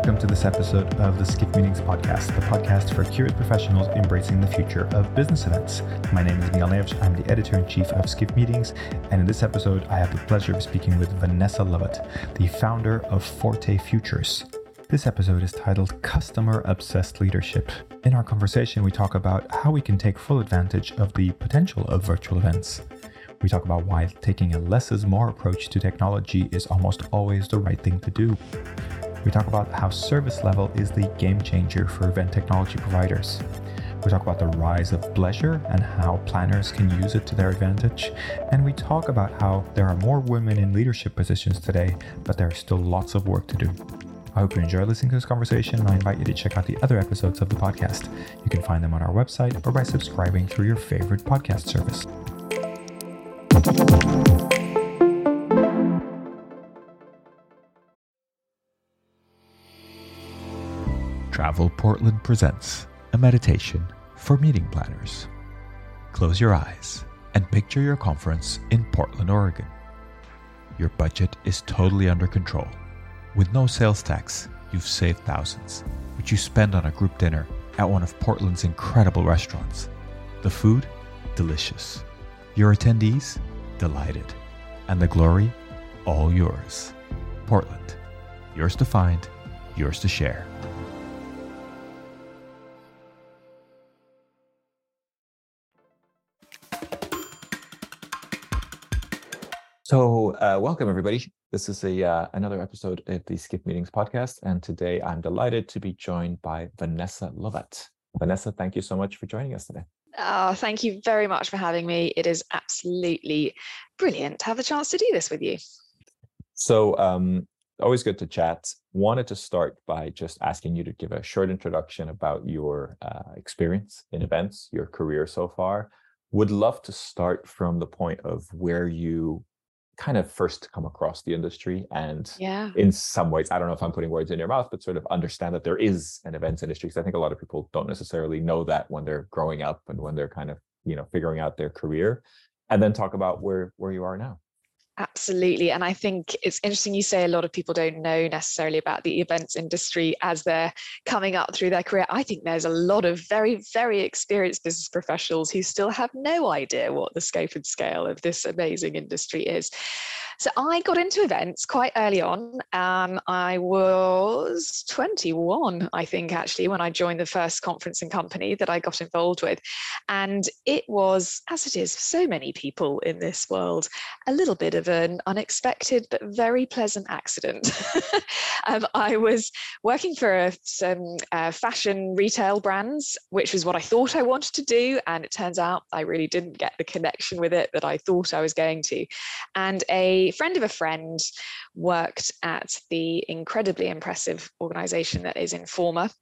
Welcome to this episode of the Skift Meetings podcast, the podcast for curious professionals embracing the future of business events. My name is Miguel Neves. I'm the editor in chief of Skift Meetings, and in this episode, I have the pleasure of speaking with Vanessa Lovatt, the founder of Forte Futures. This episode is titled Customer Obsessed Leadership. In our conversation, we talk about how we can take full advantage of the potential of virtual events. We talk about why taking a less is more approach to technology is almost always the right thing to do. We talk about how service level is the game changer for event technology providers. We talk about the rise of bleisure and how planners can use it to their advantage. And we talk about how there are more women in leadership positions today, but there is still lots of work to do. I hope you enjoy listening to this conversation, and I invite you to check out the other episodes of the podcast. You can find them on our website or by subscribing through your favorite podcast service. Travel Portland presents a meditation for meeting planners. Close your eyes and picture your conference in Portland, Oregon. Your budget is totally under control. With no sales tax, you've saved thousands, which you spend on a group dinner at one of Portland's incredible restaurants. The food, delicious. Your attendees, delighted. And the glory, all yours. Portland, yours to find, yours to share. So, uh, welcome everybody. This is a uh, another episode of the Skift Meetings podcast, and today I'm delighted to be joined by Vanessa Lovatt. Vanessa, thank you so much for joining us today. Oh, thank you very much for having me. It is absolutely brilliant to have the chance to do this with you. So, um, always good to chat. Wanted to start by just asking you to give a short introduction about your uh, experience in events, your career so far. Would love to start from the point of where you kind of first come across the industry and yeah. in some ways i don't know if i'm putting words in your mouth but sort of understand that there is an events industry because i think a lot of people don't necessarily know that when they're growing up and when they're kind of you know figuring out their career. And then talk about where where you are now Absolutely. And I think it's interesting you say a lot of people don't know necessarily about the events industry as they're coming up through their career. I think there's a lot of very, very experienced business professionals who still have no idea what the scope and scale of this amazing industry is. So I got into events quite early on. Um, I was 21, I think, actually, when I joined the first conference and company that I got involved with. And it was, as it is for so many people in this world, a little bit of an unexpected but very pleasant accident. um, I was working for some uh, fashion retail brands, which was what I thought I wanted to do. And it turns out I really didn't get the connection with it that I thought I was going to. And a friend of a friend worked at the incredibly impressive organization that is Informa.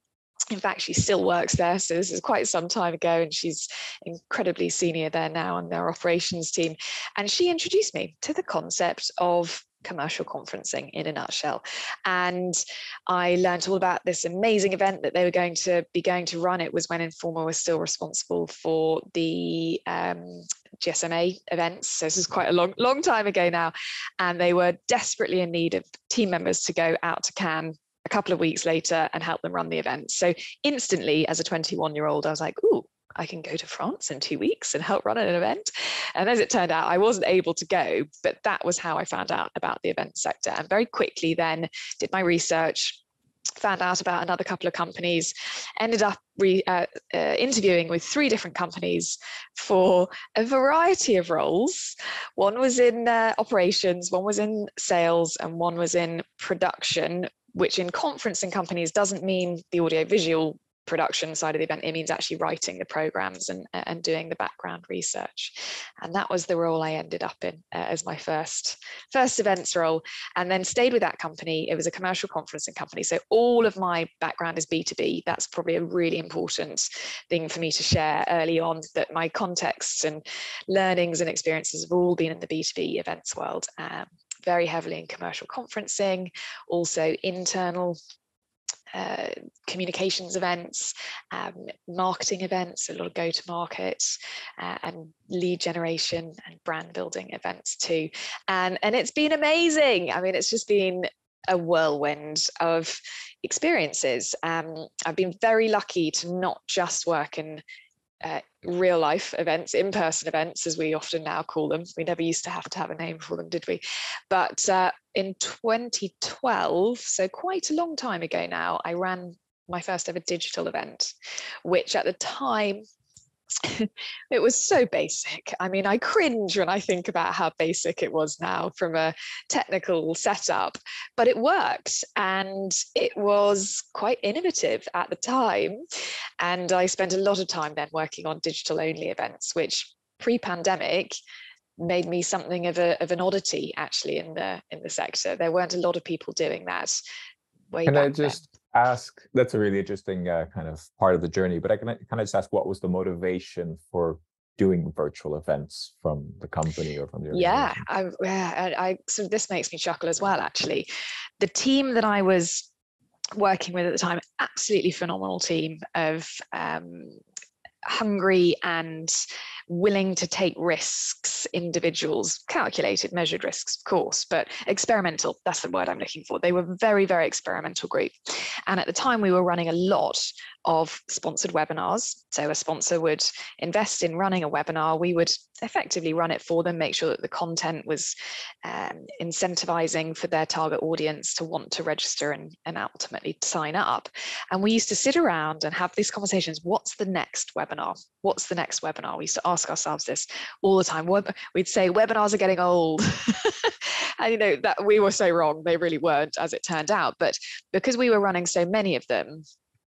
In fact, she still works there. So this is quite some time ago, and she's incredibly senior there now on their operations team. And she introduced me to the concept of commercial conferencing in a nutshell. And I learned all about this amazing event that they were going to be going to run. It was when Informa was still responsible for the um, GSMA events. So this is quite a long, long time ago now. And they were desperately in need of team members to go out to Cannes a couple of weeks later and help them run the event. So instantly, as a 21 year old, I was like, ooh, I can go to France in two weeks and help run an event. And as it turned out, I wasn't able to go, but that was how I found out about the event sector. And very quickly then did my research, found out about another couple of companies, ended up re, uh, uh, interviewing with three different companies for a variety of roles. One was in uh, operations, one was in sales, and one was in production, which in conferencing companies doesn't mean the audio visual production side of the event, it means actually writing the programs and, and doing the background research. And that was the role I ended up in uh, as my first first events role. And then stayed with that company. It was a commercial conferencing company. So all of my background is B2B. That's probably a really important thing for me to share early on that my contexts and learnings and experiences have all been in the B2B events world. Um, very heavily in commercial conferencing, also internal uh, communications events, um, marketing events, a lot of go to market uh, and lead generation and brand building events too. And, and it's been amazing. I mean, it's just been a whirlwind of experiences. Um, I've been very lucky to not just work in uh, real life events, in person events, as we often now call them. We never used to have to have a name for them, did we? But uh, in 2012, so quite a long time ago now, I ran my first ever digital event, which at the time it was so basic. I mean, I cringe when I think about how basic it was now from a technical setup, but it worked and it was quite innovative at the time. And I spent a lot of time then working on digital only events, which pre pandemic made me something of, a, of an oddity actually in the in the sector. There weren't a lot of people doing that. Can I just ask that's a really interesting uh, kind of part of the journey but i can, kind of just ask what was the motivation for doing virtual events from the company or from the yeah I, yeah I, I so this makes me chuckle as well actually. The team that i was working with at the time absolutely phenomenal team of um, hungry and willing to take risks individuals calculated measured risks of course but experimental that's the word i'm looking for. They were very very experimental group. And at the time we were running a lot of sponsored webinars. So a sponsor would invest in running a webinar. We would effectively run it for them make sure that the content was um, incentivizing for their target audience to want to register and, and ultimately sign up. And we used to sit around and have these conversations. What's the next webinar? What's the next webinar? We used to ask ask ourselves this all the time. We'd say webinars are getting old. and you know that we were so wrong. They really weren't, as it turned out. But because we were running so many of them,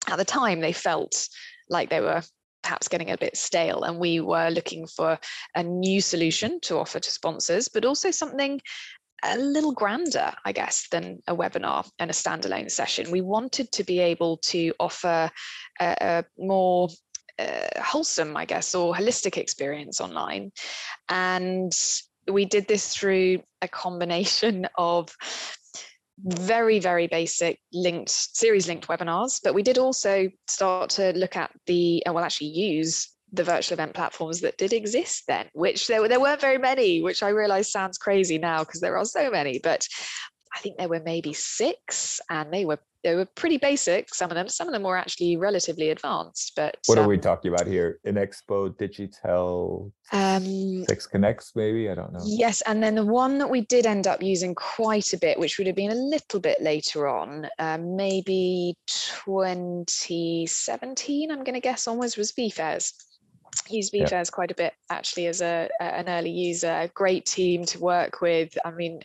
at the time they felt like they were perhaps getting a bit stale and we were looking for a new solution to offer to sponsors but also something a little grander i guess than a webinar and a standalone session we wanted to be able to offer a, a more uh, wholesome, I guess, or holistic experience online. And we did this through a combination of very very basic linked series linked webinars but we did also start to look at the uh, well actually use the virtual event platforms that did exist then which there, there weren't very many which i realize sounds crazy now because there are so many but I think there were maybe six, and they were they were pretty basic. Some of them, some of them were actually relatively advanced. But what um, are we talking about here? INXPO, Digitell, um, 6Connex, maybe I don't know. Yes, and then the one that we did end up using quite a bit, which would have been a little bit later on, um, maybe 2017. I'm going to guess onwards was VFairs used VFairs yeah. quite a bit actually as a, an early user. Great team to work with. I mean,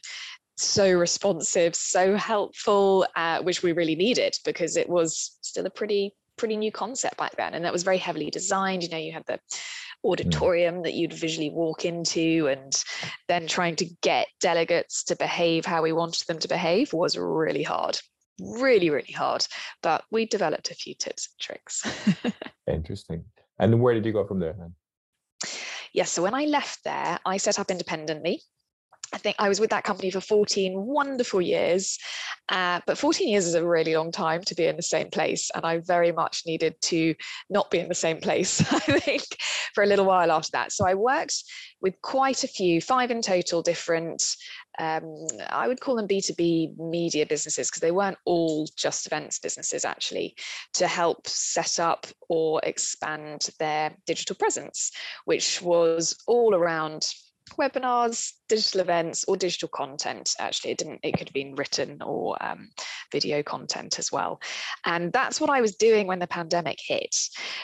so responsive, so helpful, uh, which we really needed because it was still a pretty pretty new concept back then, and that was very heavily designed. You know, you had the auditorium mm. that you'd visually walk into, and then trying to get delegates to behave how we wanted them to behave was really hard really really hard. But we developed a few tips and tricks. Interesting. And where did you go from there then? Yes yeah, so when i left there i set up independently I think I was with that company for 14 wonderful years, uh, but 14 years is a really long time to be in the same place. And I very much needed to not be in the same place, I think, for a little while after that. So I worked with quite a few, five in total, different, um, I would call them B2B media businesses because they weren't all just events businesses actually, to help set up or expand their digital presence, which was all around webinars, digital events, or digital content. Actually, it didn't. It could have been written or um, video content as well. And that's what I was doing when the pandemic hit.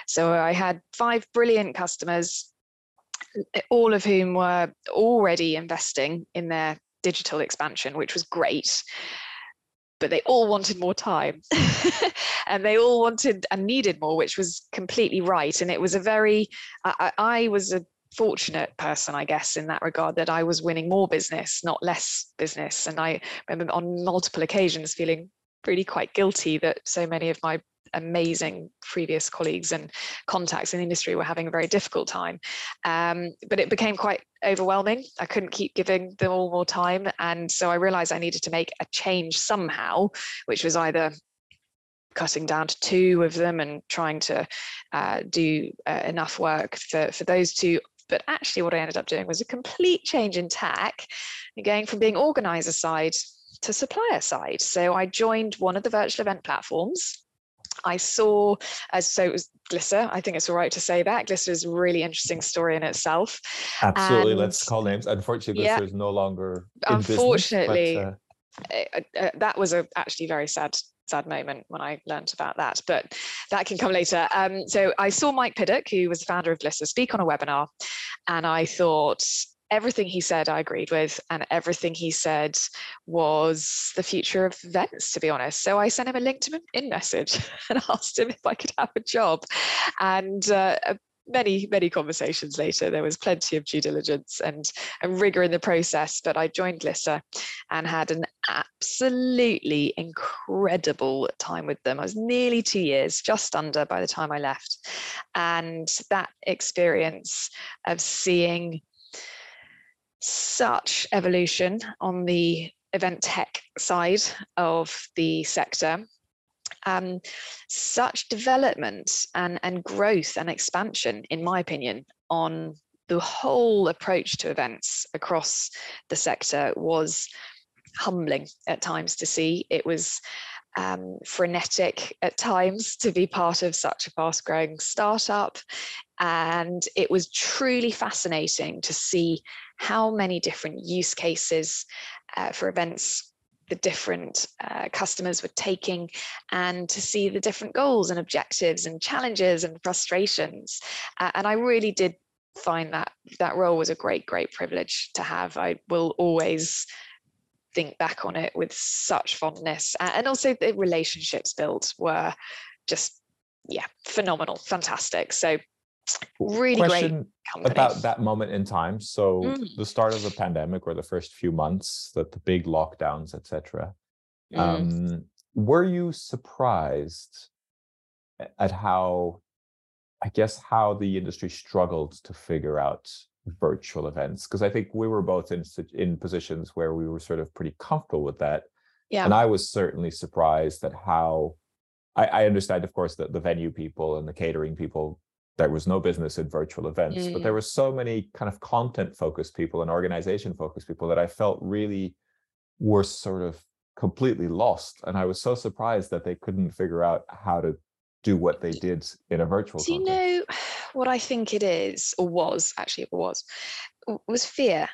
So I had five brilliant customers, all of whom were already investing in their digital expansion, which was great but they all wanted more time and they all wanted and needed more which was completely right and it was a very I, I, was a fortunate person, I guess, in that regard, that I was winning more business, not less business. And I remember on multiple occasions feeling really quite guilty that so many of my amazing previous colleagues and contacts in the industry were having a very difficult time. Um, but it became quite overwhelming. I couldn't keep giving them all more time. And so I realized I needed to make a change somehow, which was either cutting down to two of them and trying to uh, do uh, enough work for, for those two but actually, what I ended up doing was a complete change in tack, going from being organizer side to supplier side. So I joined one of the virtual event platforms. I saw, as so it was Glisser. I think it's all right to say that. Glisser is a really interesting story in itself. Absolutely. And, Let's call names. Unfortunately, Glisser yeah, is no longer. unfortunately, business, but, uh... uh, that was a actually very sad sad moment when I learned about that, but that can come later. Um, so I saw Mike Piddock, who was the founder of Glisser, speak on a webinar, and I thought everything he said I agreed with, and everything he said was the future of events, to be honest. So I sent him a LinkedIn message and asked him if I could have a job. And uh, many many conversations later. There was plenty of due diligence and, and rigor in the process but i joined glisser and had an absolutely incredible time with them. I was nearly two years just under by the time i left. And that experience of seeing such evolution on the event tech side of the sector um, such development and, and growth and expansion, in my opinion, on the whole approach to events across the sector was humbling at times to see. It was um, frenetic at times to be part of such a fast growing startup. And it was truly fascinating to see how many different use cases uh, for events the different uh, customers were taking and to see the different goals and objectives and challenges and frustrations. Uh, and I really did find that that role was a great, great privilege to have. I will always think back on it with such fondness. And also the relationships built were just, yeah, phenomenal, fantastic. So really Question great about that moment in time. So mm. the start of the pandemic or the first few months, that the big lockdowns, etc. Mm. Um, were you surprised at how, I guess, how the industry struggled to figure out virtual events? Because I think we were both in in positions where we were sort of pretty comfortable with that. Yeah. And I was certainly surprised at how I, I understand, of course, that the venue people and the catering people there was no business in virtual events mm. but there mm. were so many kind of content focused people and organization focused people that i felt really were sort of completely lost and i was so surprised that they couldn't figure out how to do what they did in a virtual do you know what i think it is or was actually it was was fear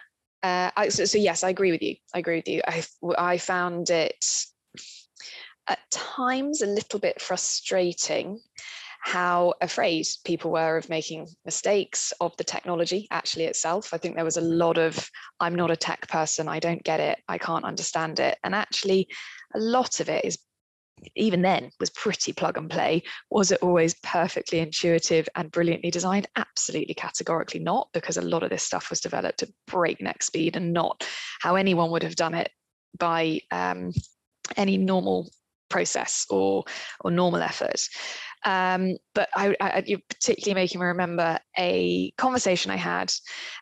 uh, I, so, so yes i agree with you i agree with you i i found it at times a little bit frustrating how afraid people were of making mistakes of the technology actually itself. I think there was a lot of, I'm not a tech person, I don't get it, I can't understand it. And actually, a lot of it is even then was pretty plug and play. Was it always perfectly intuitive and brilliantly designed? Absolutely categorically not, because a lot of this stuff was developed at breakneck speed and not how anyone would have done it by um, any normal process or or normal effort. Um, but I, I, you're particularly making me remember a conversation I had,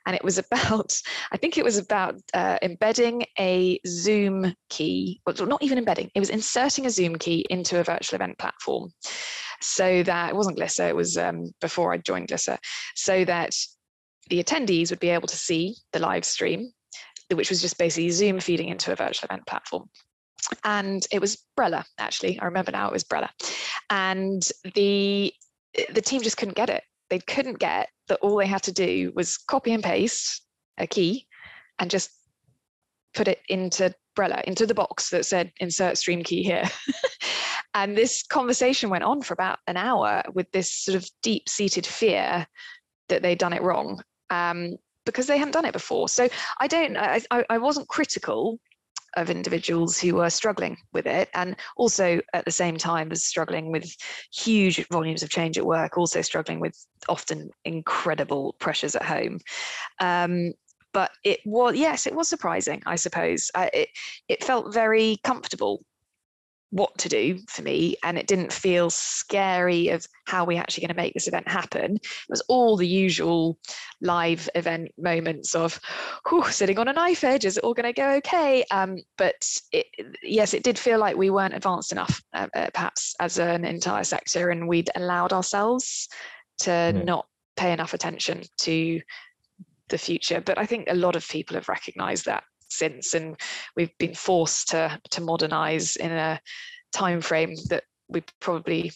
and it was about, I think it was about uh, embedding a Zoom key, well, not even embedding, it was inserting a Zoom key into a virtual event platform so that it wasn't Glisser, it was um, before I joined Glisser, so that the attendees would be able to see the live stream, which was just basically Zoom feeding into a virtual event platform and it was Brella actually. I remember now it was Brella, and the the team just couldn't get it. They couldn't get that. All they had to do was copy and paste a key, and just put it into Brella into the box that said insert stream key here. and this conversation went on for about an hour with this sort of deep seated fear that they'd done it wrong. Um, because they hadn't done it before. So I don't, I, I wasn't critical of individuals who were struggling with it and also at the same time as struggling with huge volumes of change at work also struggling with often incredible pressures at home. Um, but it was yes it was surprising i suppose. Uh, it, it felt very comfortable what to do for me and it didn't feel scary of how we actually going to make this event happen. It was all the usual live event moments of whew, sitting on a knife edge is it all going to go okay? Um, but it, yes it did feel like we weren't advanced enough uh, uh, perhaps as an entire sector and we'd allowed ourselves to mm. not pay enough attention to the future. But i think a lot of people have recognized that since and we've been forced to to modernize in a time frame that we probably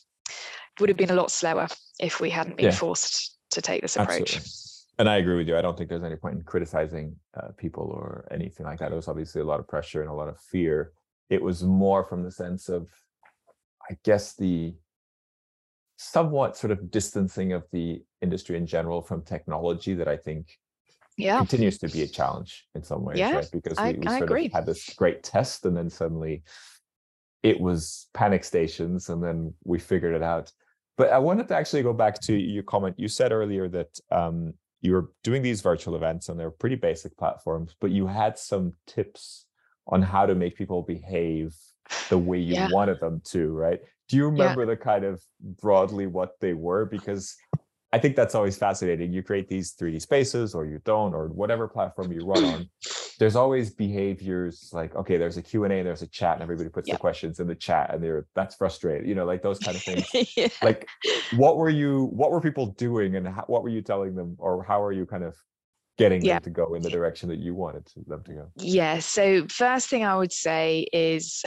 would have been a lot slower if we hadn't been yeah. forced to take this approach Absolutely. and i agree with you i don't think there's any point in criticizing uh, people or anything like that it was obviously a lot of pressure and a lot of fear it was more from the sense of i guess the somewhat sort of distancing of the industry in general from technology that i think yeah. continues to be a challenge in some ways, yeah, right? Because we, I, we sort agree. of had this great test and then suddenly it was panic stations and then we figured it out. But I wanted to actually go back to your comment. You said earlier that um, you were doing these virtual events and they're pretty basic platforms, but you had some tips on how to make people behave the way you yeah. wanted them to, right? Do you remember yeah. the kind of broadly what they were? Because I think that's always fascinating. You create these 3D spaces or you don't, or whatever platform you run on. There's always behaviors like, okay, there's a Q&A, there's a chat and everybody puts yep. the questions in the chat and they're, that's frustrating, you know, like those kind of things. yeah. Like what were you, what were people doing and how, what were you telling them or how are you kind of getting yeah. them to go in the direction that you wanted them to go? Yeah. So first thing I would say is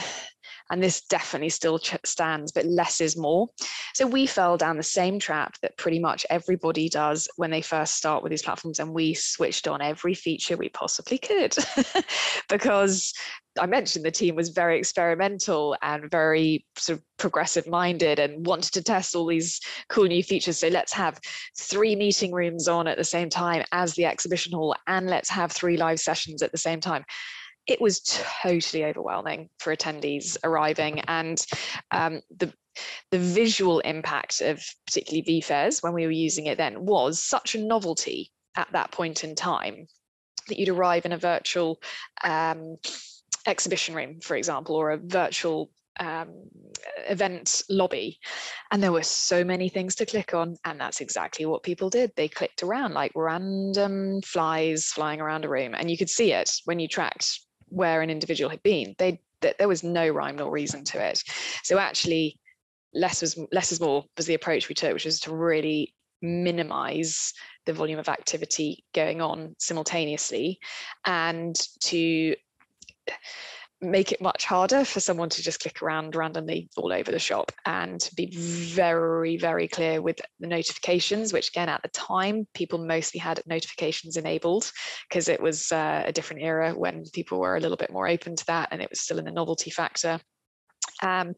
and this definitely still stands, but less is more. So we fell down the same trap that pretty much everybody does when they first start with these platforms, and we switched on every feature we possibly could because I mentioned the team was very experimental and very sort of progressive minded and wanted to test all these cool new features. So let's have three meeting rooms on at the same time as the exhibition hall, and let's have three live sessions at the same time it was totally overwhelming for attendees arriving and um, the the visual impact of particularly VFairs when we were using it then was such a novelty at that point in time that you'd arrive in a virtual um, exhibition room, for example, or a virtual um, event lobby and there were so many things to click on and that's exactly what people did. They clicked around like random flies flying around a room and you could see it when you tracked where an individual had been. They there was no rhyme nor reason to it. So actually, less was less is more was the approach we took, which was to really minimize the volume of activity going on simultaneously and to make it much harder for someone to just click around randomly all over the shop and be very very clear with the notifications which again at the time people mostly had notifications enabled because it was uh, a different era when people were a little bit more open to that and it was still in the novelty factor um,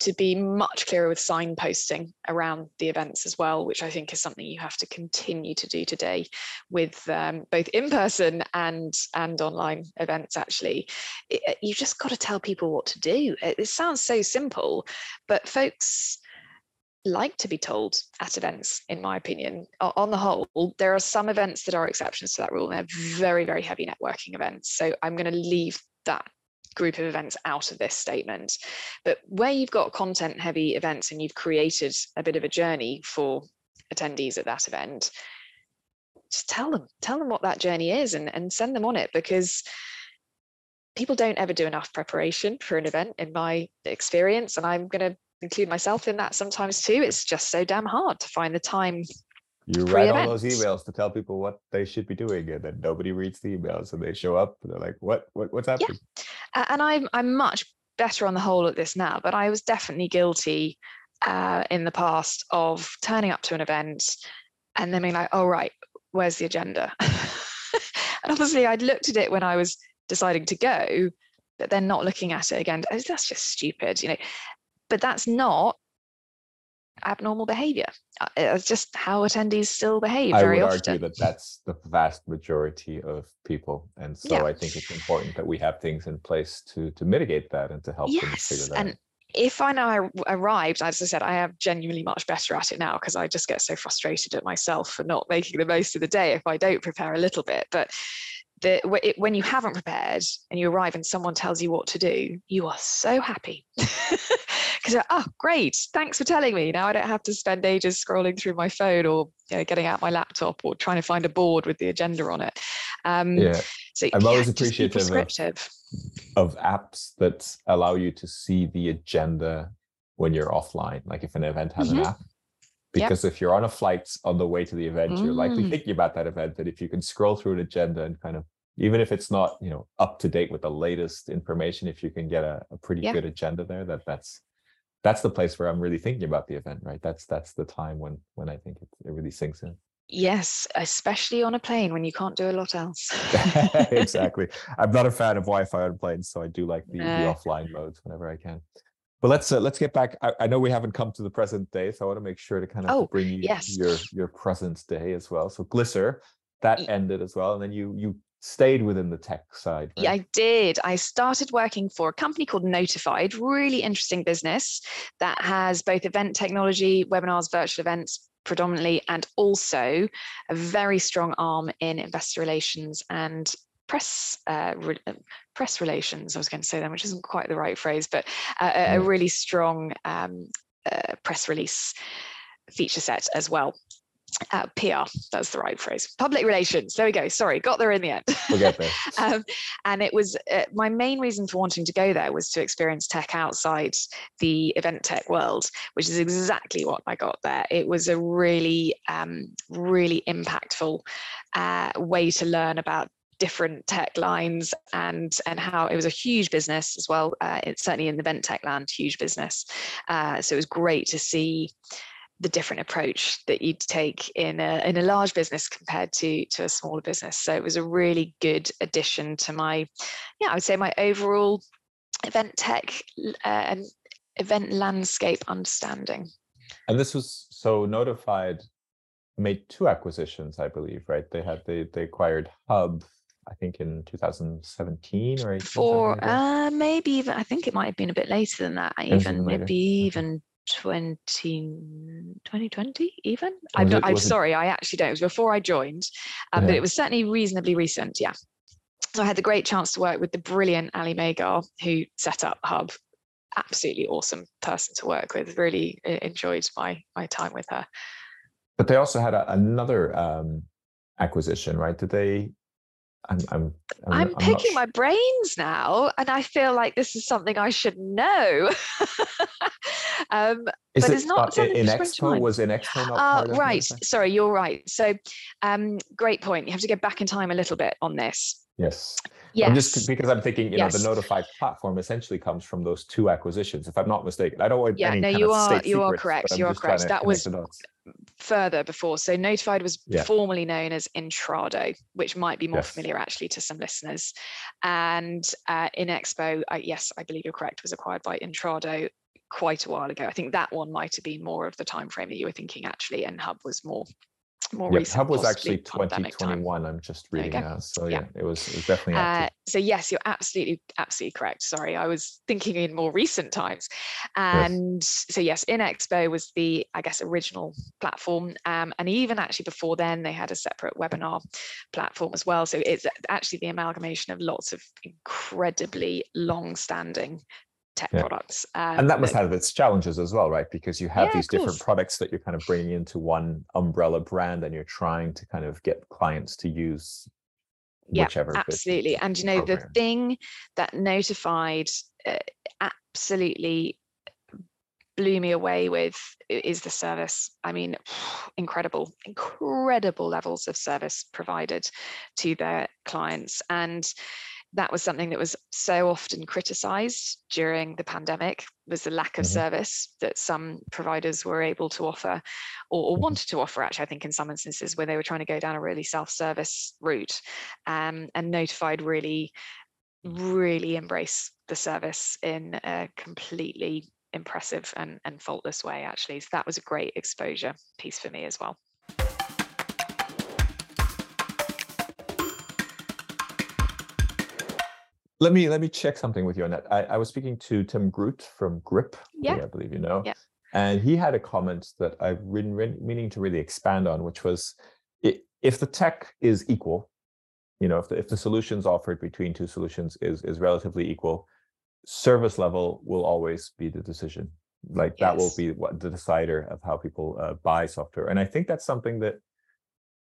to be much clearer with signposting around the events as well, which I think is something you have to continue to do today with um, both in-person and and online events. Actually, it, you just got to tell people what to do. It, it sounds so simple, but folks like to be told at events, in my opinion. On the whole, there are some events that are exceptions to that rule. And they're very, very heavy networking events. So I'm going to leave that group of events out of this statement. But where you've got content heavy events and you've created a bit of a journey for attendees at that event, just tell them, tell them what that journey is and, and send them on it because people don't ever do enough preparation for an event in my experience. And I'm going to include myself in that sometimes too. It's just so damn hard to find the time you write all those emails to tell people what they should be doing and then nobody reads the emails and they show up and they're like what, what what's happening? Yeah. and i'm i'm much better on the whole at this now but i was definitely guilty uh, in the past of turning up to an event and then being like oh right where's the agenda? And obviously i'd looked at it when i was deciding to go but then not looking at it again oh, that's just stupid you know? But that's not abnormal behavior. Uh, it's just how attendees still behave. I would often. argue that that's the vast majority of people, and so yeah. I think it's important that we have things in place to to mitigate that and to help yes, them figure that out. and- out if I now arrived, as I said, I am genuinely much better at it now because I just get so frustrated at myself for not making the most of the day if I don't prepare a little bit. But the, when you haven't prepared and you arrive and someone tells you what to do, you are so happy because oh great thanks for telling me now i don't have to spend ages scrolling through my phone or you know, getting out my laptop or trying to find a board with the agenda on it um, yeah so i'm yeah, always appreciative of, of apps that allow you to see the agenda when you're offline like if an event has mm-hmm. an app because yep. if you're on a flight on the way to the event mm. you're likely mm. thinking about that event and if you can scroll through an agenda and kind of even if it's not you know up to date with the latest information if you can get a, a pretty Yeah. good agenda there that that's that's the place where i'm really thinking about the event right? That's that's the time when when i think it, it really sinks in. Yes, especially on a plane when you can't do a lot else. exactly. I'm not a fan of wi-fi on planes so i do like the, the offline modes whenever i can. But let's uh, let's get back I, I know we haven't come to the present day so i want to make sure to kind of Oh, bring you yes. your your present day as well. So glisser that ended as well and then you you stayed within the tech side Yeah. I did. I started working for a company called Notified, really interesting business that has both event technology, webinars, virtual events predominantly, and also a very strong arm in investor relations and press uh, re- uh, press relations. I was going to say that, which isn't quite the right phrase, but uh, a, a really strong um, uh, press release feature set as well. Uh, PR, that's the right phrase. Public relations. There we go. Sorry, got there in the end. we'll get there um, and it was uh, my main reason for wanting to go there was to experience tech outside the event tech world which is exactly what i got there it was a really um, really impactful uh, way to learn about different tech lines and and how it was a huge business as well uh, it's certainly in the event tech land huge business uh, so it was great to see the different approach that you'd take in a in a large business compared to to a smaller business. So it was a really good addition to my, yeah, I would say my overall event tech uh, and event landscape understanding. And this was so notified made two acquisitions, I believe, right? They had they they acquired Hubb, I think in 2017 or 18. something For like that. uh, maybe even I think it might have been a bit later than that. Even maybe even 20, 2020 even. Was I'm, not, it- I'm it- sorry, I actually don't. It was before I joined, um, but it was certainly reasonably recent. Yeah. So I had the great chance to work with the brilliant Ali Magar, who set up Hubb. Absolutely awesome person to work with. Really uh, enjoyed my my time with her. But they also had a, another um, acquisition, right? Did they? I'm I'm I'm, I'm, picking my brains now, and I feel like this is something I should know. um, Is but it it's not something INXPO? Was INXPO not Uh, part of right. Sorry, you're right. So, um, great point. You have to go back in time a little bit on this. Yes. Yes. I'm just because I'm thinking, you know, the Yes. Notified platform essentially comes from those two acquisitions, if I'm not mistaken. I don't want Yeah, any no, kind you of are- state you are secrets, correct, but I'm you are correct. That was- further before. So Notified was Yeah. formerly known as Intrado, which might be more Yes. familiar actually to some listeners. And uh, INXPO, uh, yes, I believe you're correct, was acquired by Intrado quite a while ago. I think that one might have been more of the time frame that you were thinking actually, and Hubb was more more Yeah, recent. Hubb was actually pandemic time. 2021. I'm just reading now. So Yeah. yeah, it was it was definitely Uh, so yes, you're absolutely absolutely correct. Sorry, I was thinking in more recent times. And so yes, INXPO was the I guess original platform, um, and even actually before then they had a separate webinar platform as well. So it's actually the amalgamation of lots of incredibly long-standing tech Yeah. products. Um, and that must have its challenges as well, right? Because you have Yeah, these different course. products that you're kind of bringing into one umbrella brand, and you're trying to kind of get clients to use Yeah, absolutely and you know the thing that notified uh, absolutely blew me away with is the service i mean incredible incredible levels of service provided to their clients and that was something that was so often criticized during the pandemic was the lack of Mhm. service that some providers were able to offer or, or Mhm. wanted to offer actually i think in some instances where they were trying to go down a really self-service route um, and notified really really embrace the service in a completely impressive and, and faultless way actually so that was a great exposure piece for me as well Let me let me check something with you on that. I, I was speaking to Tim Groot from Grip, Yeah. I believe you know, Yeah. and he had a comment that I've been re- meaning to really expand on, which was if the tech is equal, you know, if the, if the solutions offered between two solutions is is relatively equal, service level will always be the decision. Like that will be what the decider of how people uh, buy software, and I think that's something that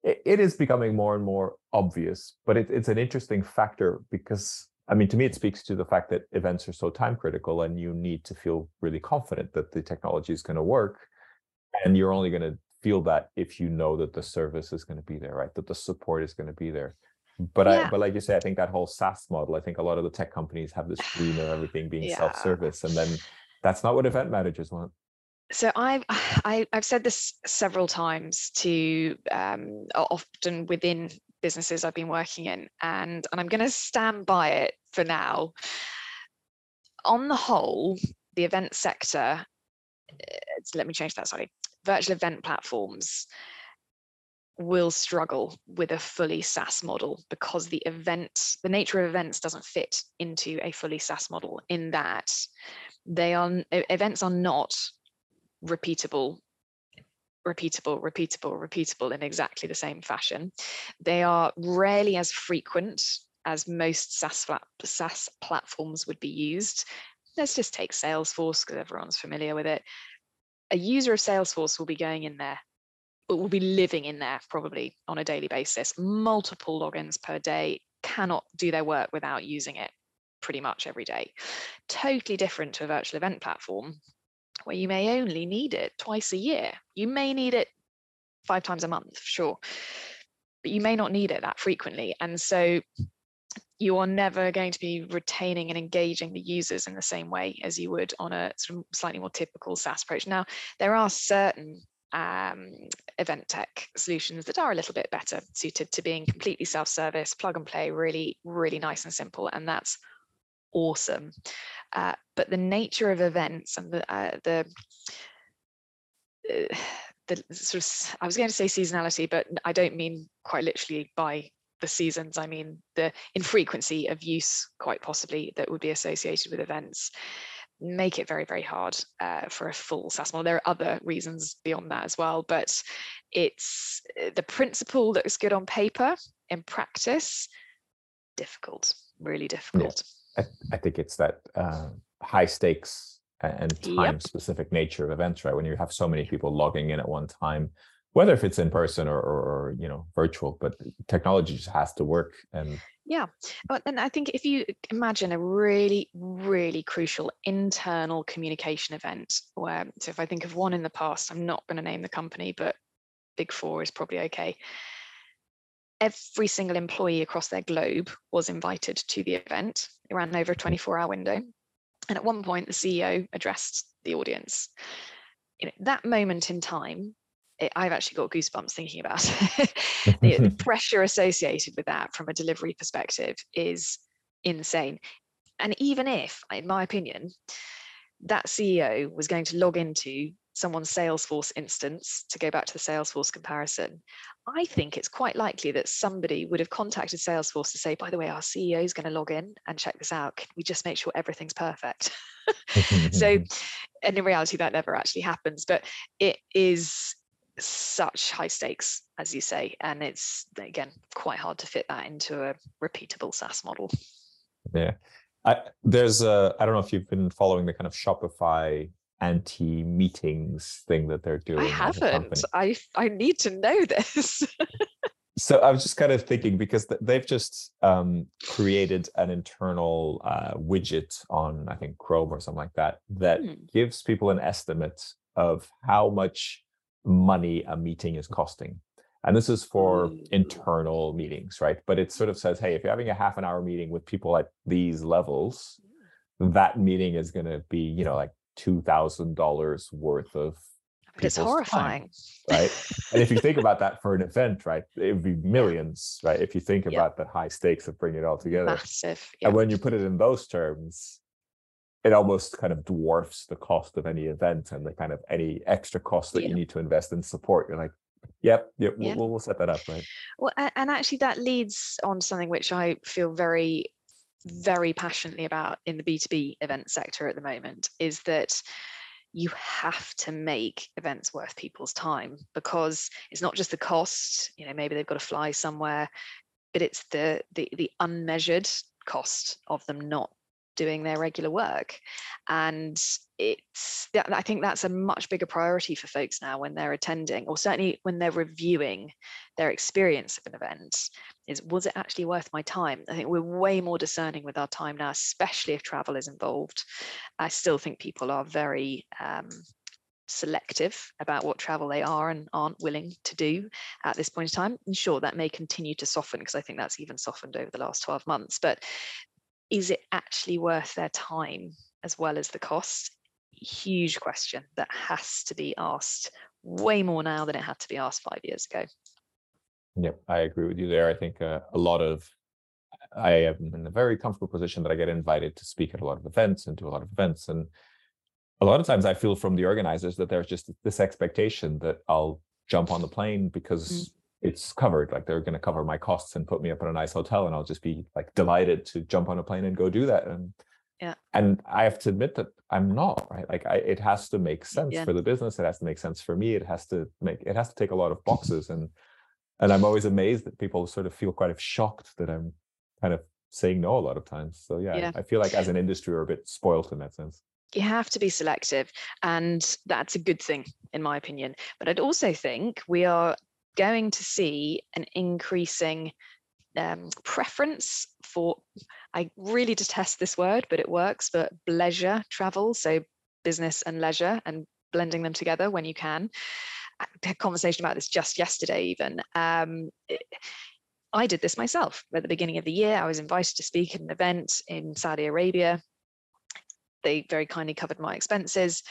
it, it is becoming more and more obvious, but it, it's an interesting factor because I mean, to me, it speaks to the fact that events are so time critical and you need to feel really confident that the technology is going to work. And you're only going to feel that if you know that the service is going to be there, right? That the support is going to be there. but yeah. I but like you say, I think that whole SaaS model, I think a lot of the tech companies have this dream of everything being yeah. self-service, and then that's not what event managers want. So I've I, have i have said this several times to um, often within businesses I've been working in, and and I'm going to stand by it for now. On the whole, the event sector. Eh, let me change that. Sorry, virtual event platforms will struggle with a fully SaaS model because the event, the nature of events doesn't fit into a fully SaaS model in that they are events are not repeatable repeatable repeatable repeatable in exactly the same fashion. They are rarely as frequent as most SaaS, SaaS platforms would be used. Let's just take salesforce because everyone's familiar with it. A user of salesforce will be going in there but will be living in there probably on a daily basis, multiple logins per day, cannot do their work without using it pretty much every day. Totally different to a virtual event platform where you may only need it twice a year. You may need it five times a month, sure, but you may not need it that frequently. And so you are never going to be retaining and engaging the users in the same way as you would on a sort of slightly more typical SaaS approach. Now, there are certain um, event tech solutions that are a little bit better suited to being completely self-service, plug and play, really, really nice and simple, and that's awesome. Uh, but the nature of events and the uh, the uh, the sort of I was going to say seasonality, but I don't mean quite literally by the seasons. I mean the infrequency of use, quite possibly, that would be associated with events make it very, very hard uh, for a full SaaS model. There are other reasons beyond that as well, but it's uh, the principle looks good on paper. In practice, difficult, really difficult. Yeah. I, I, think it's that uh, high stakes and time specific yep. nature of events, right? When you have so many people logging in at one time, whether if it's in person or, or, or you know virtual, but technology just has to work and yeah. And I think if you imagine a really, really crucial internal communication event, where, so if I think of one in the past, I'm not going to name the company, but Big Four is probably okay. Every single employee across their globe was invited to the event. It ran over a 24 hour window. And at one point, the CEO addressed the audience. You know, that moment in time it, I've actually got goosebumps thinking about the, the pressure associated with that from a delivery perspective is insane. And even if, in my opinion, that CEO was going to log into someone's Salesforce instance to go back to the Salesforce comparison, I think it's quite likely that somebody would have contacted Salesforce to say, by the way, our CEO is going to log in and check this out. Can we just make sure everything's perfect? so, and in reality, that never actually happens, but it is such high stakes, as you say, and it's again quite hard to fit that into a repeatable SaaS model. Yeah, I, there's a I don't know if you've been following the kind of Shopify anti meetings thing that they're doing. I haven't. I I need to know this. so I was just kind of thinking because they've just um, created an internal uh, widget on I think Chrome or something like that that hmm. gives people an estimate of how much money a meeting is costing. And this is for mm. internal meetings, right? But it sort of says, hey, if you're having a half an hour meeting with people at these levels, that meeting is going to be, you know, like $2,000 worth of but it's horrifying time, right and if you think about that for an event right it would be millions right if you think about the high stakes of bringing it all together massive and when you put it in those terms it almost kind of dwarfs the cost of any event and the kind of any extra cost that yeah. you need to invest in support. You're like, yep, yep, yeah. We'll, we'll set that up, right? Well, and actually that leads on to something which I feel very, very passionately about in the B2B event sector at the moment is that you have to make events worth people's time because it's not just the cost, you know, maybe they've got to fly somewhere, but it's the the the unmeasured cost of them not doing their regular work and it's i think that's a much bigger priority for folks now when they're attending or certainly when they're reviewing their experience of an event is was it actually worth my time i think we're way more discerning with our time now especially if travel is involved i still think people are very um, selective about what travel they are and aren't willing to do at this point in time. And sure, that may continue to soften because I think that's even softened over the last 12 months. But is it actually worth their time as well as the cost? Huge question that has to be asked way more now than it had to be asked five years ago. Yep, I agree with you there. I think uh, a lot of I am in a very comfortable position that I get invited to speak at a lot of events and do a lot of events. And a lot of times I feel from the organizers that there's just this expectation that I'll jump on the plane because mm. It's covered. Like they're going to cover my costs and put me up in a nice hotel, and I'll just be like delighted to jump on a plane and go do that. And yeah. And I have to admit that I'm not right. Like I, it has to make sense yeah. for the business. It has to make sense for me. It has to make. It has to take a lot of boxes. And and I'm always amazed that people sort of feel quite of shocked that I'm kind of saying no a lot of times. So yeah, yeah. I feel like as an industry we're a bit spoilt in that sense. You have to be selective, and that's a good thing, in my opinion. But I'd also think we are going to see an increasing um, preference for, I really detest this word, but it works, but bleisure travel. So business and leisure and blending them together when you can. I had a conversation about this just yesterday, even. Um, I did this myself at the beginning of the year. I was invited to speak at an event in Saudi Arabia. They very kindly covered my expenses,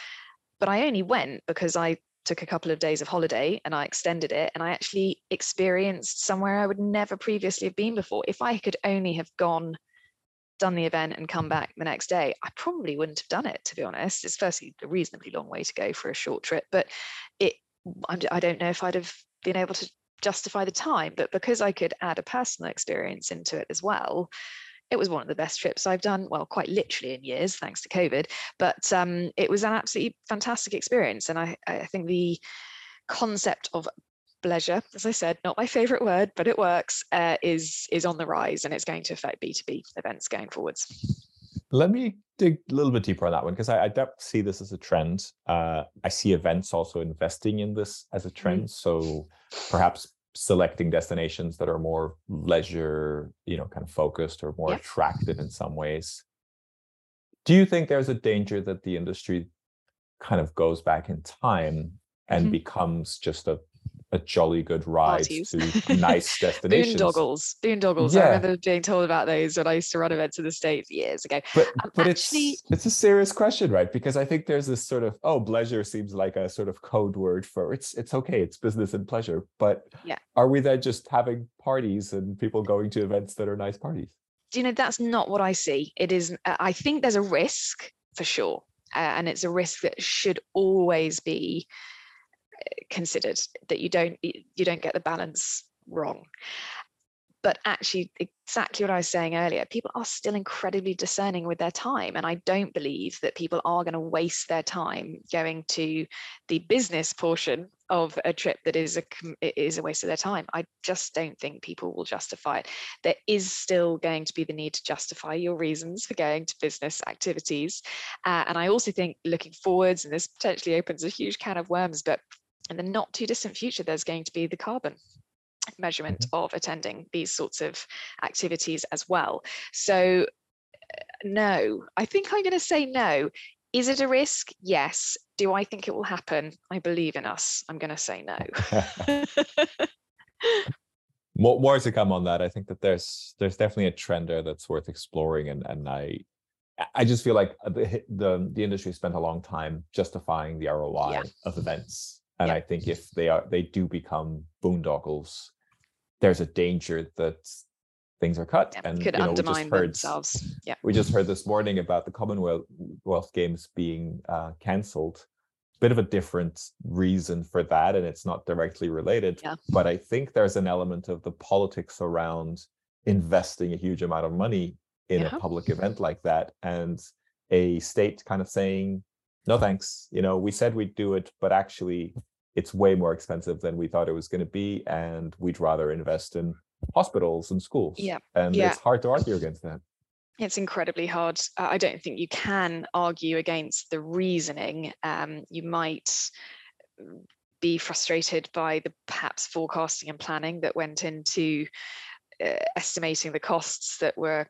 but I only went because I took a couple of days of holiday and I extended it and I actually experienced somewhere I would never previously have been before. If I could only have gone, done the event and come back the next day, I probably wouldn't have done it, to be honest. It's firstly a reasonably long way to go for a short trip, but it I don't know if I'd have been able to justify the time, but because I could add a personal experience into it as well, it was one of the best trips I've done, well, quite literally in years, thanks to COVID. But um, it was an absolutely fantastic experience. And I, I think the concept of bleisure, as I said, not my favorite word, but it works, uh, is is on the rise and it's going to affect B2B events going forwards. Let me dig a little bit deeper on that one because I, I definitely see this as a trend. Uh, I see events also investing in this as a trend. Mm. So perhaps selecting destinations that are more leisure, you know, kind of focused or more yeah. attractive in some ways. Do you think there's a danger that the industry kind of goes back in time and mm-hmm. becomes just a a jolly good ride Parties. to nice destinations. Boondoggles, boondoggles. Yeah. I remember being told about those when I used to run events in the States years ago. But, um, but actually... it's it's a serious question, right? Because I think there's this sort of oh, bleisure seems like a sort of code word for it's it's okay, it's business and pleasure. But yeah, are we then just having parties and people going to events that are nice parties? Do you know that's not what I see. It is. Uh, I think there's a risk for sure, uh, and it's a risk that should always be considered that you don't you don't get the balance wrong. But actually exactly what i was saying earlier people are still incredibly discerning with their time and i don't believe that people are going to waste their time going to the business portion of a trip that is a is a waste of their time. I just don't think people will justify it. There is still going to be the need to justify your reasons for going to business activities. Uh, and i also think looking forwards and this potentially opens a huge can of worms but in the not too distant future, there's going to be the carbon measurement mm-hmm. of attending these sorts of activities as well. So, uh, no, I think I'm going to say no. Is it a risk? Yes. Do I think it will happen? I believe in us. I'm going to say no. more, more to come on that. I think that there's there's definitely a trend there that's worth exploring, and and I I just feel like the the, the industry spent a long time justifying the ROI yeah. of events and yeah. I think if they are they do become boondoggles, there's a danger that things are cut yeah, and could you know, undermine we just heard, themselves. Yeah. We just heard this morning about the Commonwealth Games being uh, cancelled. Bit of a different reason for that, and it's not directly related. Yeah. But I think there's an element of the politics around investing a huge amount of money in yeah. a public event like that, and a state kind of saying, "No thanks." You know, we said we'd do it, but actually, it's way more expensive than we thought it was going to be and we'd rather invest in hospitals and schools yeah and yeah. it's hard to argue against that. It's incredibly hard. I don't think you can argue against the reasoning. Um, you might be frustrated by the perhaps forecasting and planning that went into uh, estimating the costs that were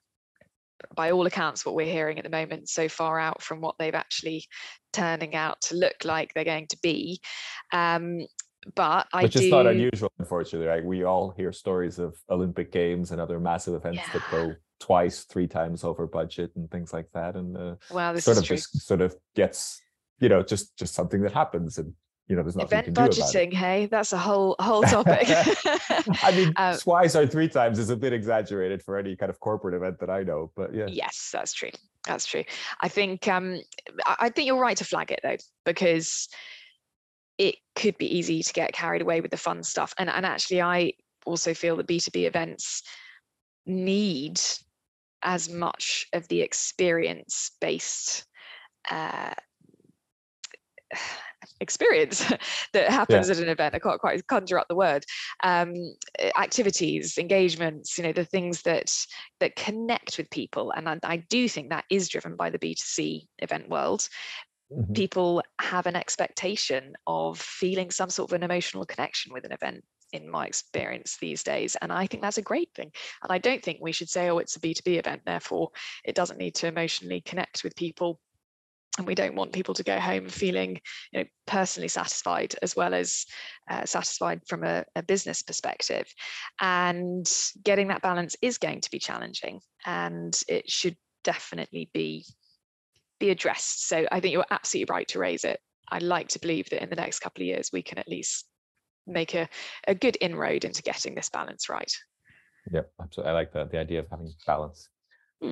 by all accounts, what we're hearing at the moment, so far out from what they've actually turning out to look like they're going to be. Um, but I which do... is not unusual, unfortunately. Right? We all hear stories of Olympic Games and other massive events yeah. that go twice, three times over budget and things like that, and uh, wow, this sort of true. just sort of gets you know just just something that happens and you know, there's nothing event budgeting. Hey, that's a whole whole topic. I mean, um, twice or three times is a bit exaggerated for any kind of corporate event that I know, but yeah. Yes, that's true. That's true. I think um, I think you're right to flag it though, because it could be easy to get carried away with the fun stuff. And and actually, I also feel that B2B events need as much of the experience based uh, experience that happens yeah. at an event. I can't quite conjure up the word. Um, activities, engagements, you know, the things that that connect with people. And I, I do think that is driven by the B2C event world. Mm-hmm. People have an expectation of feeling some sort of an emotional connection with an event in my experience these days. And I think that's a great thing. And I don't think we should say, oh, it's a B2B event, therefore it doesn't need to emotionally connect with people and we don't want people to go home feeling you know personally satisfied as well as uh, satisfied from a, a, business perspective. And getting that balance is going to be challenging and it should definitely be be addressed. So i think you're absolutely right to raise it. I like to believe that in the next couple of years we can at least make a, a good inroad into getting this balance right. Yeah absolutely i like the idea of having balance.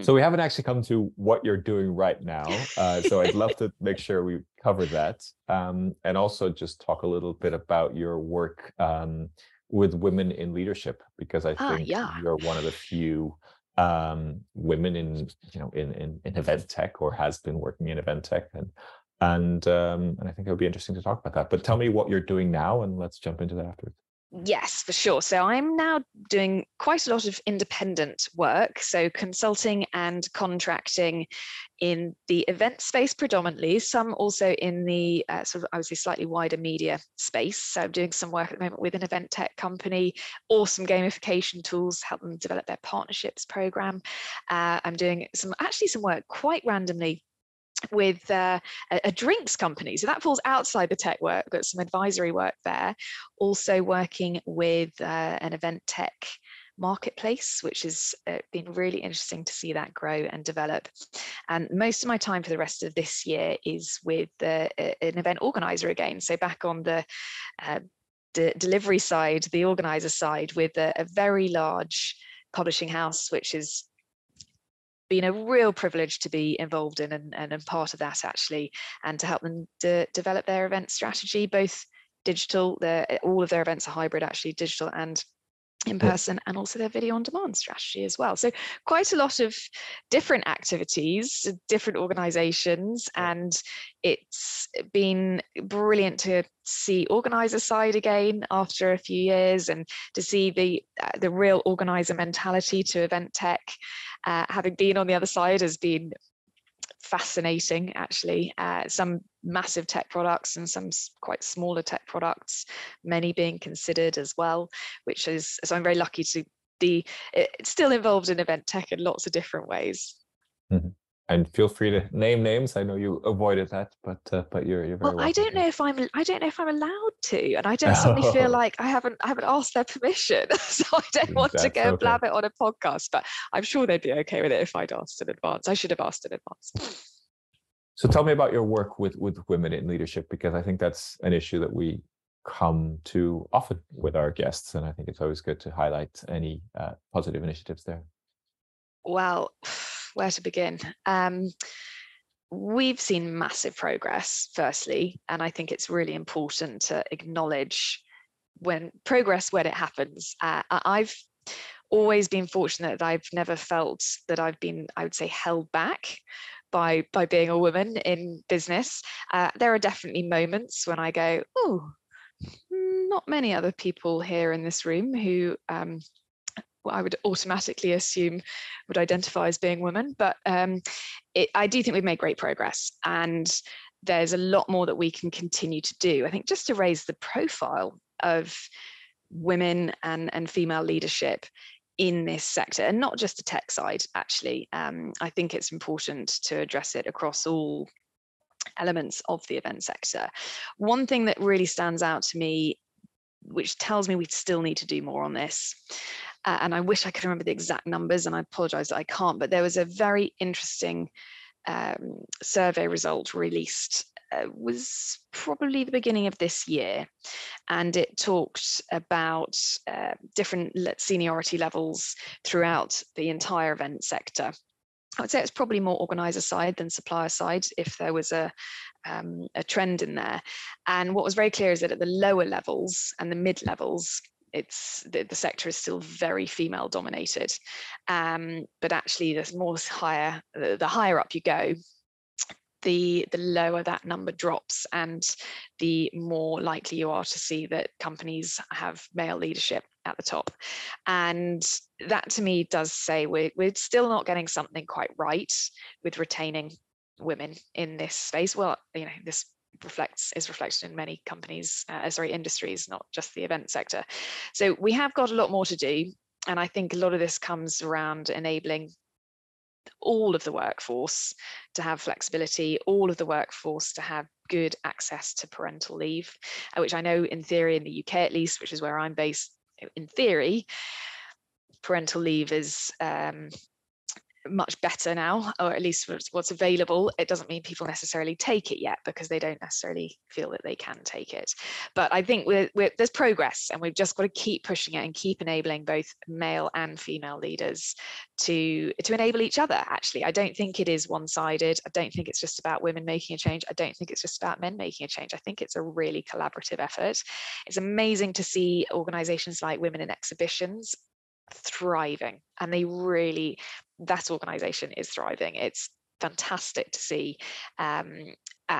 So we haven't actually come to what you're doing right now. Uh, so I'd love to make sure we cover that, um, and also just talk a little bit about your work um, with women in leadership, because I ah, think yeah. you're one of the few um, women in you know in, in in event tech or has been working in event tech, and and um, and I think it would be interesting to talk about that. But tell me what you're doing now, and let's jump into that afterwards. Yes, for sure. So I'm now doing quite a lot of independent work, so consulting and contracting in the event space predominantly, some also in the uh, sort of, I would say, slightly wider media space. So I'm doing some work at the moment with an event tech company, awesome gamification tools, help them develop their partnerships program. Uh, I'm doing some, actually some work quite randomly with uh, a, a, drinks company. So that falls outside the tech work, but some advisory work there. Also working with uh, an event tech marketplace, which has uh, been really interesting to see that grow and develop. And most of my time for the rest of this year is with the, an event organizer again. So back on the uh, de- delivery side, the organizer side, with a, a very large publishing house, which is been a real privilege to be involved in and, and, and part of that actually, and to help them de- develop their event strategy, both digital, all of their events are hybrid actually, digital and in person and also their video on demand strategy as well. So quite a lot of different activities, different organizations, and it's been brilliant to see organizer side again after a few years and to see the uh, the real organizer mentality to event tech. Uh, having been on the other side has been fascinating actually uh, some massive tech products and some quite smaller tech products many being considered as well which is so i'm very lucky to be still involved in event tech in lots of different ways mm-hmm and feel free to name names. I know you avoided that, but uh, but you're you're very well. I don't know if I'm I don't know if I'm allowed to, and I don't suddenly oh. feel like I haven't I haven't asked their permission, so I don't want That's to go okay. blab it on a podcast. But I'm sure they'd be okay with it if I'd asked in advance. I should have asked in advance. So tell me about your work with with women in leadership because I think that's an issue that we come to often with our guests, and I think it's always good to highlight any uh, positive initiatives there. Well where to begin? Um, we've seen massive progress, firstly, and I think it's really important to acknowledge when progress when it happens. Uh, I've always been fortunate that I've never felt that I've been, I would say, held back by by being a woman in business. Uh, there are definitely moments when I go, oh, not many other people here in this room who um, what I would automatically assume would identify as being women. But um, it, I do think we've made great progress, and there's a lot more that we can continue to do. I think just to raise the profile of women and, and female leadership in this sector and not just the tech side actually. Um, i think it's important to address it across all elements of the event sector. One thing that really stands out to me which tells me we still need to do more on this uh, and i wish i could remember the exact numbers and i apologize that i can't but there was a very interesting um, survey result released was probably the beginning of this year, and it talked about uh, different seniority levels throughout the entire event sector. I would say it's probably more organizer side than supplier side if there was a, um, a trend in there. And what was very clear is that at the lower levels and the mid levels, it's the, the sector is still very female dominated. Um, but actually, there's more higher, the, the higher up you go, the the lower that number drops and the more likely you are to see that companies have male leadership at the top. And that to me does say we're, we're still not getting something quite right with retaining women in this space. Well you know this reflects is reflected in many companies uh, sorry industries not just the event sector. So we have got a lot more to do and i think a lot of this comes around enabling all of the workforce to have flexibility, all of the workforce to have good access to parental leave, uh, which I know in theory in the UK at least, which is where I'm based, in theory, parental leave is um, much better now, or at least what's available. It doesn't mean people necessarily take it yet because they don't necessarily feel that they can take it. But I think we're, we're, there's progress, and we've just got to keep pushing it and keep enabling both male and female leaders to to enable each other. Actually, I don't think it is one-sided. I don't think it's just about women making a change. I don't think it's just about men making a change. I think it's a really collaborative effort. It's amazing to see organisations like Women in Exhibitions thriving and they really that organization is thriving. It's fantastic to see um,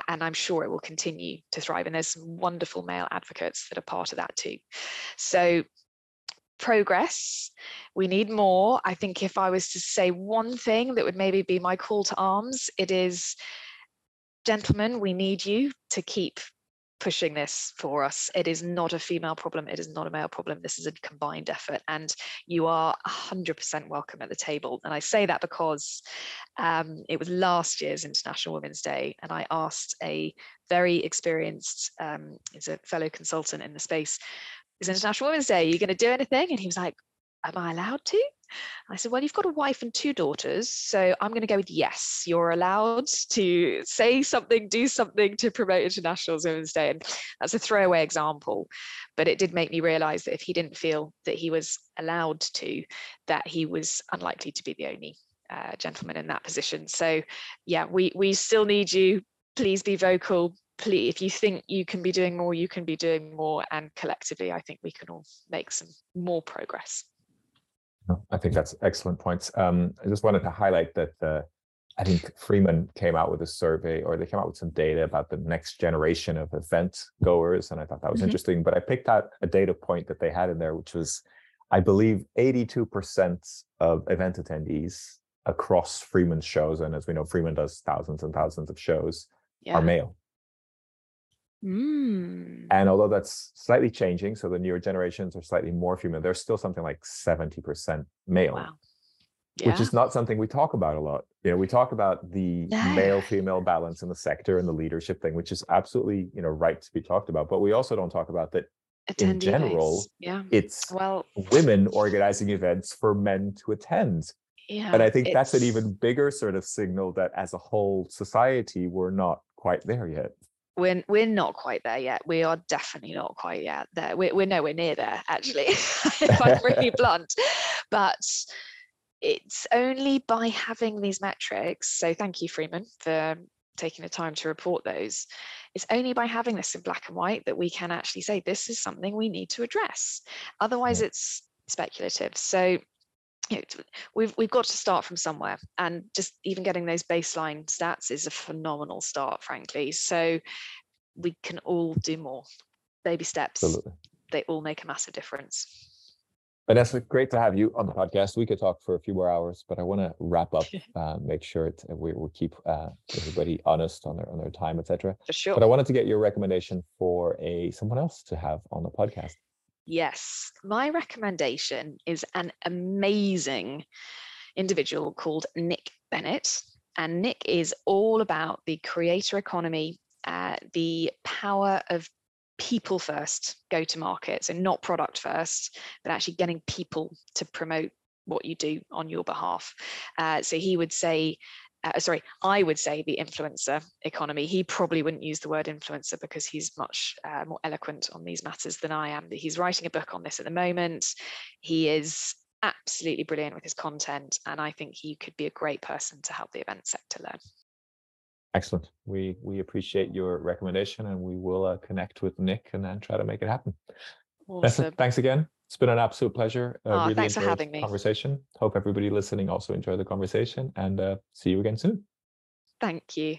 and i'm sure it will continue to thrive and there's some wonderful male advocates that are part of that too. So progress we need more. I think if i was to say one thing that would maybe be my call to arms it is gentlemen we need you to keep pushing this for us. It is not a female problem. It is not a male problem. This is a combined effort, and you are 100% welcome at the table. And I say that because um, it was last year's International Women's Day, and I asked a very experienced, um, is a fellow consultant in the space, is International Women's Day. Are you going to do anything? And he was like, Am I allowed to? I said, Well, you've got a wife and two daughters. So I'm going to go with yes. You're allowed to say something, do something to promote International Women's Day. And that's a throwaway example. But it did make me realize that if he didn't feel that he was allowed to, that he was unlikely to be the only uh, gentleman in that position. So, yeah, we, we still need you. Please be vocal. Please, if you think you can be doing more, you can be doing more. And collectively, I think we can all make some more progress. I think that's excellent points. Um, I just wanted to highlight that uh, I think Freeman came out with a survey or they came out with some data about the next generation of event goers. And I thought that was mm-hmm. interesting. But I picked out a data point that they had in there, which was, I believe, 82% of event attendees across Freeman's shows. And as we know, Freeman does thousands and thousands of shows, yeah. are male. Mm. And although that's slightly changing, so the newer generations are slightly more female, there's still something like 70% male. Wow. Yeah. Which is not something we talk about a lot. You know, we talk about the male female balance in the sector and the leadership thing, which is absolutely, you know, right to be talked about. But we also don't talk about that in general. Yeah. It's well women organizing events for men to attend. Yeah. And I think that's an even bigger sort of signal that as a whole society, we're not quite there yet we're we're not quite there yet. We are definitely not quite yet there. We're we're nowhere near there, actually, if I'm really blunt. But it's only by having these metrics. So thank you, Freeman, for taking the time to report those. It's only by having this in black and white that we can actually say this is something we need to address. Otherwise, it's speculative. So you know, we've we've got to start from somewhere, and just even getting those baseline stats is a phenomenal start, frankly. So we can all do more. Baby steps. Absolutely. They all make a massive difference. Vanessa, great to have you on the podcast. We could talk for a few more hours, but I want to wrap up, uh, make sure it, we will keep uh, everybody honest on their on their time, etc. Sure. But I wanted to get your recommendation for a someone else to have on the podcast. Yes, my recommendation is an amazing individual called Nick Bennett. And Nick is all about the creator economy, uh, the power of people first go to market. So, not product first, but actually getting people to promote what you do on your behalf. Uh, so, he would say, uh, sorry, I would say the influencer economy. He probably wouldn't use the word influencer because he's much uh, more eloquent on these matters than I am. He's writing a book on this at the moment. He is absolutely brilliant with his content, and I think he could be a great person to help the event sector learn. Excellent. We we appreciate your recommendation, and we will uh, connect with Nick and then try to make it happen. Awesome. thanks again. It's been an absolute pleasure. Uh, oh, really thanks for having me. Conversation. Hope everybody listening also enjoyed the conversation, and uh, see you again soon. Thank you.